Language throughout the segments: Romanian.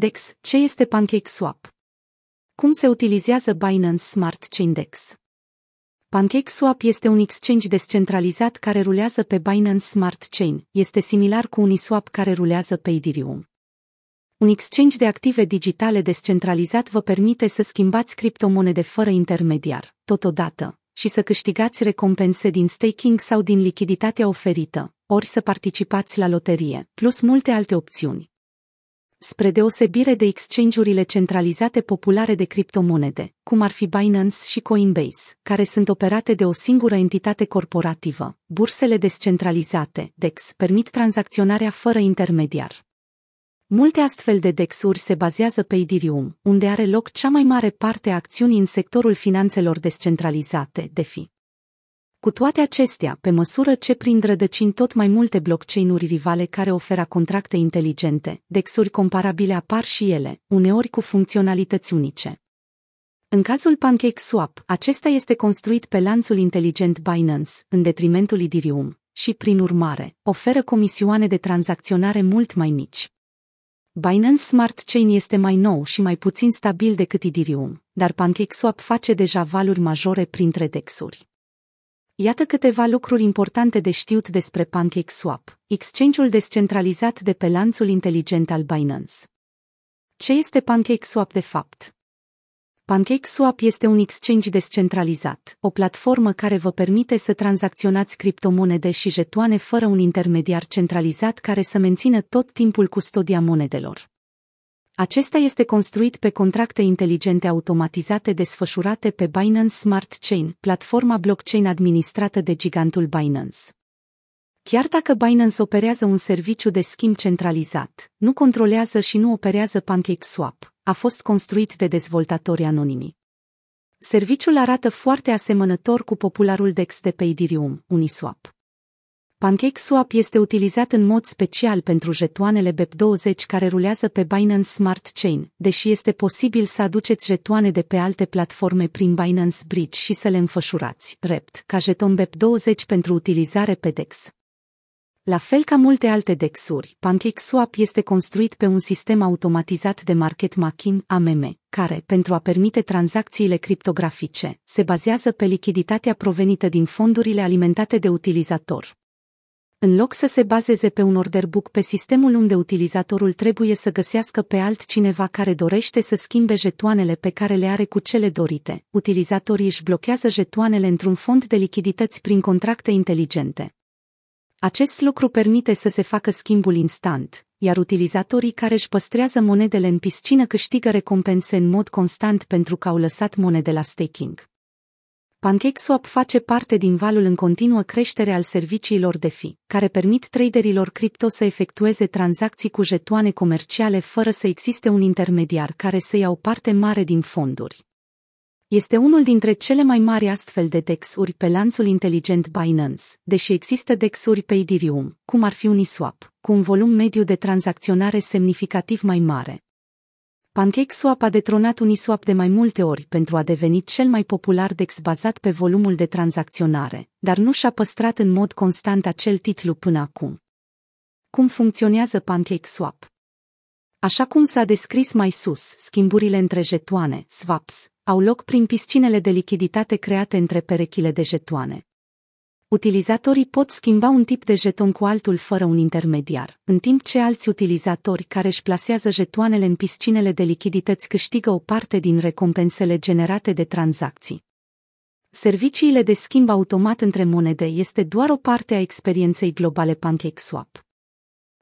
DEX, ce este PancakeSwap? Cum se utilizează Binance Smart Chain DEX? PancakeSwap este un exchange descentralizat care rulează pe Binance Smart Chain, este similar cu Uniswap care rulează pe Ethereum. Un exchange de active digitale descentralizat vă permite să schimbați criptomonede fără intermediar, totodată, și să câștigați recompense din staking sau din lichiditatea oferită, ori să participați la loterie, plus multe alte opțiuni. Spre deosebire de exchange-urile centralizate populare de criptomonede, cum ar fi Binance și Coinbase, care sunt operate de o singură entitate corporativă, bursele descentralizate, DEX, permit tranzacționarea fără intermediar. Multe astfel de DEX-uri se bazează pe Ethereum, unde are loc cea mai mare parte a acțiunii în sectorul finanțelor descentralizate, DeFi. Cu toate acestea, pe măsură ce prind rădăcini tot mai multe blockchain-uri rivale care oferă contracte inteligente, DEX-uri comparabile apar și ele, uneori cu funcționalități unice. În cazul PancakeSwap, acesta este construit pe lanțul inteligent Binance, în detrimentul Ethereum, și, prin urmare, oferă comisioane de tranzacționare mult mai mici. Binance Smart Chain este mai nou și mai puțin stabil decât Ethereum, dar PancakeSwap face deja valuri majore printre DEX-uri. Iată câteva lucruri importante de știut despre PancakeSwap, exchange-ul descentralizat de pe lanțul inteligent al Binance. Ce este PancakeSwap de fapt? PancakeSwap este un exchange descentralizat, o platformă care vă permite să tranzacționați criptomonede și jetoane fără un intermediar centralizat care să mențină tot timpul custodia monedelor. Acesta este construit pe contracte inteligente automatizate desfășurate pe Binance Smart Chain, platforma blockchain administrată de gigantul Binance. Chiar dacă Binance operează un serviciu de schimb centralizat, nu controlează și nu operează PancakeSwap, a fost construit de dezvoltatori anonimi. Serviciul arată foarte asemănător cu popularul DEX de pe Ethereum, Uniswap. PancakeSwap este utilizat în mod special pentru jetoanele BEP20 care rulează pe Binance Smart Chain, deși este posibil să aduceți jetoane de pe alte platforme prin Binance Bridge și să le înfășurați, rept, ca jeton BEP20 pentru utilizare pe DEX. La fel ca multe alte DEX-uri, PancakeSwap este construit pe un sistem automatizat de market making, AMM, care, pentru a permite tranzacțiile criptografice, se bazează pe lichiditatea provenită din fondurile alimentate de utilizator. În loc să se bazeze pe un order book pe sistemul unde utilizatorul trebuie să găsească pe altcineva care dorește să schimbe jetoanele pe care le are cu cele dorite, utilizatorii își blochează jetoanele într-un fond de lichidități prin contracte inteligente. Acest lucru permite să se facă schimbul instant, iar utilizatorii care își păstrează monedele în piscină câștigă recompense în mod constant pentru că au lăsat monede la staking. PancakeSwap face parte din valul în continuă creștere al serviciilor DeFi, care permit traderilor cripto să efectueze tranzacții cu jetoane comerciale fără să existe un intermediar care să ia o parte mare din fonduri. Este unul dintre cele mai mari astfel de DEX-uri pe lanțul inteligent Binance, deși există DEX-uri pe Ethereum, cum ar fi Uniswap, cu un volum mediu de tranzacționare semnificativ mai mare. PancakeSwap a detronat Uniswap de mai multe ori pentru a deveni cel mai popular DEX bazat pe volumul de tranzacționare, dar nu și-a păstrat în mod constant acel titlu până acum. Cum funcționează PancakeSwap? Așa cum s-a descris mai sus, schimburile între jetoane, swaps, au loc prin piscinele de lichiditate create între perechile de jetoane. Utilizatorii pot schimba un tip de jeton cu altul fără un intermediar, în timp ce alți utilizatori care își plasează jetoanele în piscinele de lichidități câștigă o parte din recompensele generate de tranzacții. Serviciile de schimb automat între monede este doar o parte a experienței globale PancakeSwap.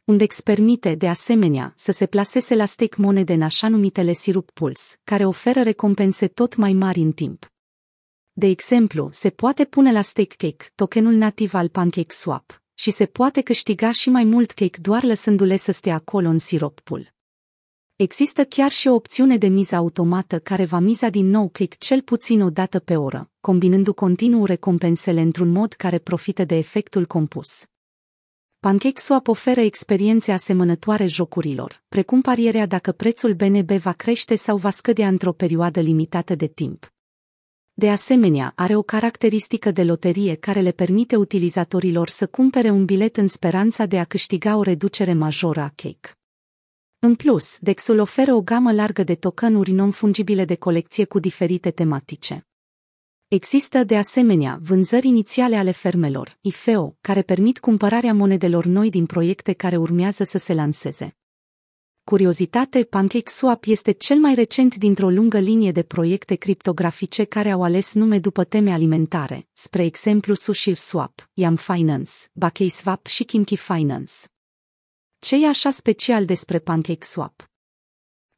Undex permite, de asemenea, să se plaseze la stake monede în așa numitele sirup puls, care oferă recompense tot mai mari în timp. De exemplu, se poate pune la stake cake, tokenul nativ al PancakeSwap, și se poate câștiga și mai mult cake doar lăsându-le să stea acolo în sirop pool. Există chiar și o opțiune de miză automată care va miza din nou cake cel puțin o dată pe oră, combinându continuu recompensele într-un mod care profită de efectul compus. PancakeSwap oferă experiențe asemănătoare jocurilor, precum parierea dacă prețul BNB va crește sau va scădea într-o perioadă limitată de timp. De asemenea, are o caracteristică de loterie care le permite utilizatorilor să cumpere un bilet în speranța de a câștiga o reducere majoră a cake. În plus, DEX-ul oferă o gamă largă de tokenuri non-fungibile de colecție cu diferite tematice. Există, de asemenea, vânzări inițiale ale fermelor, IFEO, care permit cumpărarea monedelor noi din proiecte care urmează să se lanseze. Curiozitate, PancakeSwap este cel mai recent dintr-o lungă linie de proiecte criptografice care au ales nume după teme alimentare, spre exemplu Sushi Swap, Yam Finance, BakeSwap și Kimchi Finance. Ce e așa special despre PancakeSwap?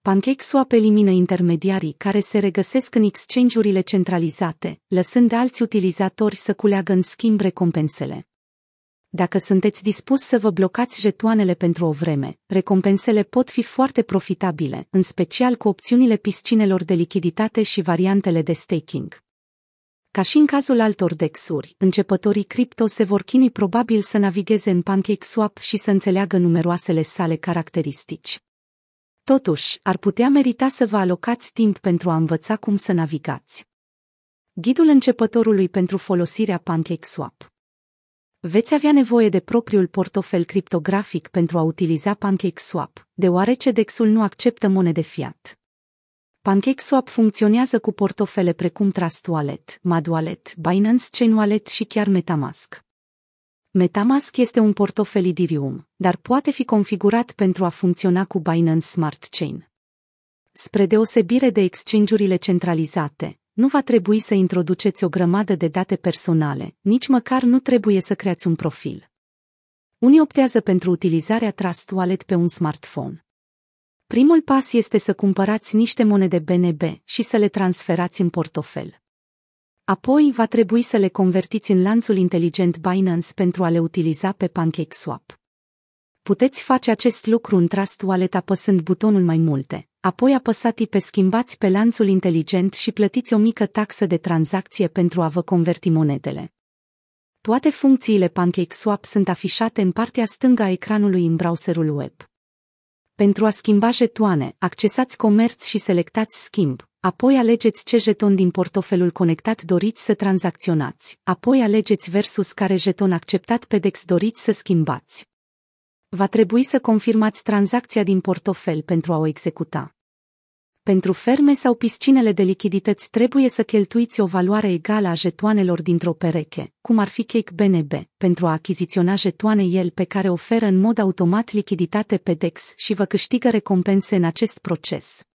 PancakeSwap elimină intermediarii care se regăsesc în exchange-urile centralizate, lăsând alți utilizatori să culeagă în schimb recompensele. Dacă sunteți dispus să vă blocați jetoanele pentru o vreme, recompensele pot fi foarte profitabile, în special cu opțiunile piscinelor de lichiditate și variantele de staking. Ca și în cazul altor dexuri, începătorii cripto se vor chinui probabil să navigheze în PancakeSwap și să înțeleagă numeroasele sale caracteristici. Totuși, ar putea merita să vă alocați timp pentru a învăța cum să navigați. Ghidul începătorului pentru folosirea PancakeSwap Veți avea nevoie de propriul portofel criptografic pentru a utiliza PancakeSwap, deoarece DEX-ul nu acceptă monede fiat. PancakeSwap funcționează cu portofele precum Trust Wallet, Mad Wallet, Binance Chain Wallet și chiar Metamask. Metamask este un portofel Ethereum, dar poate fi configurat pentru a funcționa cu Binance Smart Chain. Spre deosebire de exchange-urile centralizate, nu va trebui să introduceți o grămadă de date personale, nici măcar nu trebuie să creați un profil. Unii optează pentru utilizarea Trust Wallet pe un smartphone. Primul pas este să cumpărați niște monede BNB și să le transferați în portofel. Apoi va trebui să le convertiți în lanțul inteligent Binance pentru a le utiliza pe PancakeSwap. Puteți face acest lucru în Trust Wallet apăsând butonul mai multe, apoi apăsați pe schimbați pe lanțul inteligent și plătiți o mică taxă de tranzacție pentru a vă converti monedele. Toate funcțiile PancakeSwap sunt afișate în partea stângă a ecranului în browserul web. Pentru a schimba jetoane, accesați comerț și selectați schimb, apoi alegeți ce jeton din portofelul conectat doriți să tranzacționați, apoi alegeți versus care jeton acceptat pe DEX doriți să schimbați. Va trebui să confirmați tranzacția din portofel pentru a o executa. Pentru ferme sau piscinele de lichidități trebuie să cheltuiți o valoare egală a jetoanelor dintr-o pereche, cum ar fi Cake BNB, pentru a achiziționa jetoane el pe care oferă în mod automat lichiditate pe DEX și vă câștigă recompense în acest proces.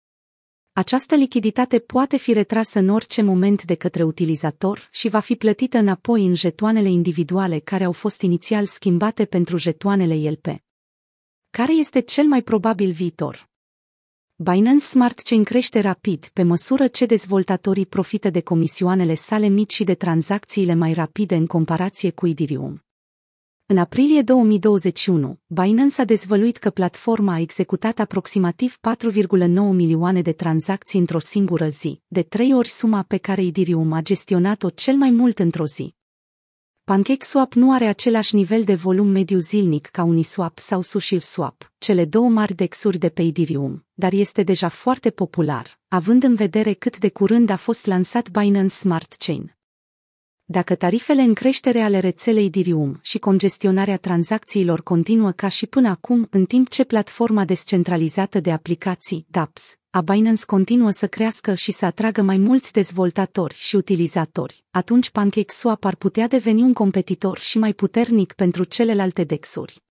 Această lichiditate poate fi retrasă în orice moment de către utilizator și va fi plătită înapoi în jetoanele individuale care au fost inițial schimbate pentru jetoanele ILP. Care este cel mai probabil viitor? Binance Smart Chain crește rapid pe măsură ce dezvoltatorii profită de comisioanele sale mici și de tranzacțiile mai rapide în comparație cu Ethereum. În aprilie 2021, Binance a dezvăluit că platforma a executat aproximativ 4,9 milioane de tranzacții într-o singură zi, de trei ori suma pe care Ethereum a gestionat-o cel mai mult într-o zi. PancakeSwap nu are același nivel de volum mediu zilnic ca Uniswap sau SushiSwap, cele două mari dexuri de pe Ethereum, dar este deja foarte popular, având în vedere cât de curând a fost lansat Binance Smart Chain. Dacă tarifele în creștere ale rețelei Dirium și congestionarea tranzacțiilor continuă ca și până acum, în timp ce platforma descentralizată de aplicații, DApps, a Binance continuă să crească și să atragă mai mulți dezvoltatori și utilizatori, atunci PancakeSwap ar putea deveni un competitor și mai puternic pentru celelalte dexuri.